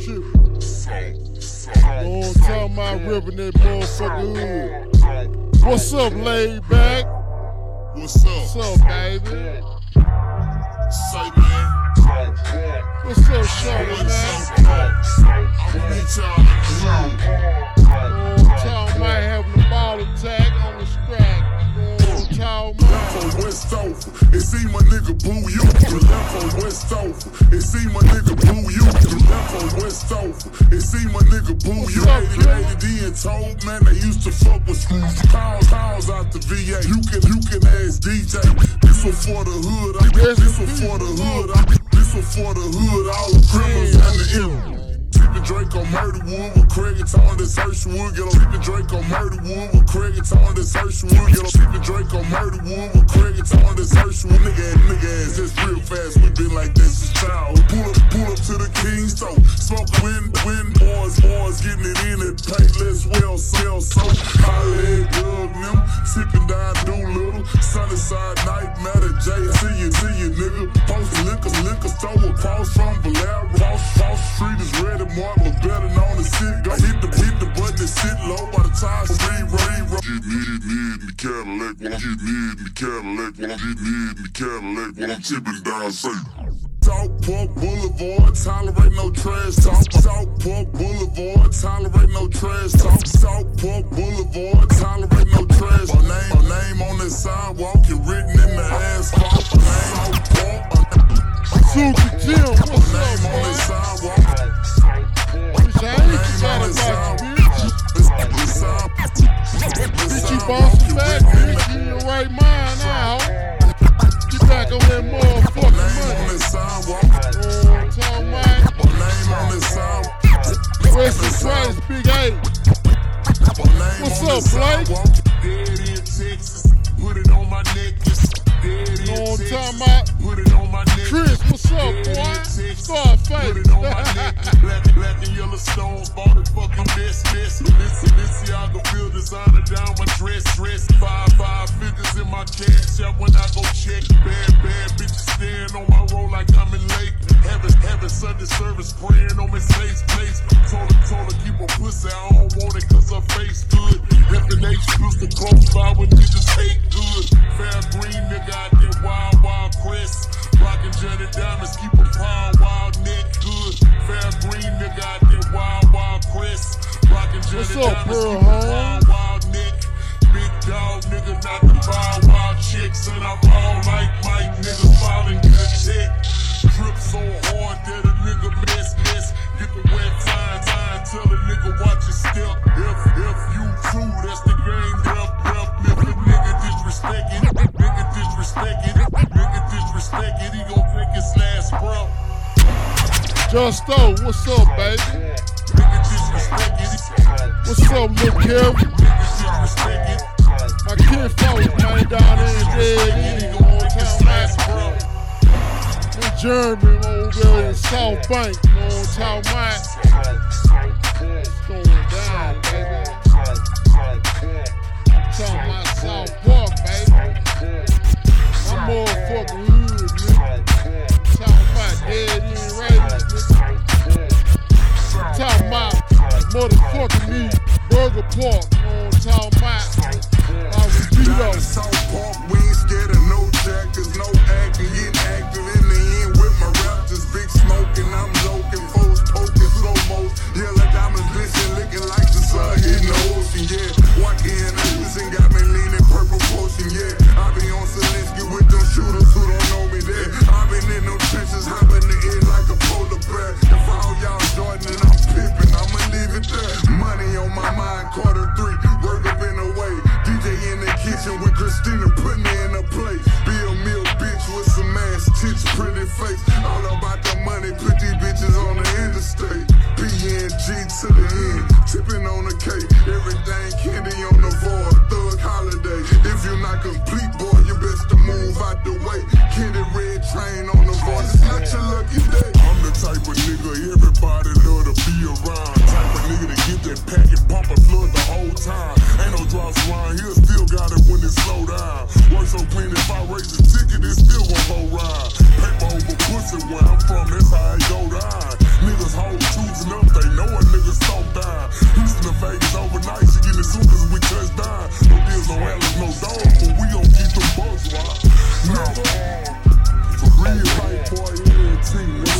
tripping. Long time I ripping that motherfucker hood. What's up, laid back? What's up? What's up, baby? Say, man. What's up, Shorty, man? I'm gonna meet y'all in the room. Long having a ball attack on the strap. Long time Left West Oak, it seem my nigga boo you. Left on West Oak, it seem my nigga boo you. Left on West Oak, it seem my nigga boo you. Lady, lady D and told man they used to fuck with screws. Pounds, pounds out the VA. You can, you can ask DJ. This one for the hood. I, this one for the hood. I, this one for the hood. All the criminals and the ill. Sippin' Drake on Murderwood with Craig and Tone that's Hershwood. Get on Sippin' Drake on Murderwood with Craig and Tone that's Hershwood. Get on Sippin' Drake on Murderwood with Craig and Tone that's Hershwood. Nigga ass, nigga ass, just real fast. We been like this since child. Pull up, pull up to the King's store. Smoke wind, wind, boys, boys getting it in at Payless, well, sell so. Holly, Doug, them, sippin' down Doolittle. Sunnyside night, matter J. See you, see you, nigga. Post liquor, liquor store across from Valera. Cross, cross street is ready, Martin better known as city. Go hit the, hit the button and sit low by the time re, re, re. Get me in the Cadillac while I'm get me in the Cadillac while I'm get me in the Cadillac while I'm tipping down safe. South Park Boulevard, tolerate no trash talk. South Park Boulevard, tolerate no trash talk. South Park Boulevard, What's up, Blake? Dead in Texas, put it on my. Dead in Texas, put it on my. Chris, what's up, boy? Put it on my. Pistol close by when niggas hate good. Fair green nigga out there, wild, wild crest. Rockin' Johnny Diamonds, keep a pound, wild neck good. Fair green nigga out there, wild, wild crest. Rockin' Johnny What's up, Diamonds, Pearl keep a pound, wild neck. Big dog nigga, not the wild, wild chicks. And I ball like Mike, falling good. Justo, what's up, baby? What's up, Lil it, My kid folks, man, down there in Dead time, last man. breath. In Germany, over there in South Bank. Long time, man. It's going down, baby. Talking about South Park, baby. Park. Long time, man. I was beat Lucky day. I'm the type of nigga everybody love to be around. Type of nigga to get that pack and pop a flood the whole time.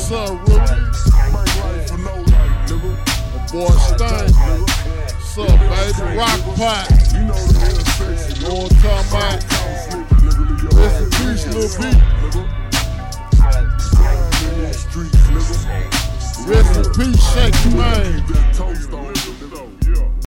Son, Willie. Make for no life, nigga. Boy, Stein, nigga. What's up, baby? Rock pot. You know the real. You know what I'm? Rest in peace, little B. Rest in peace, shake your.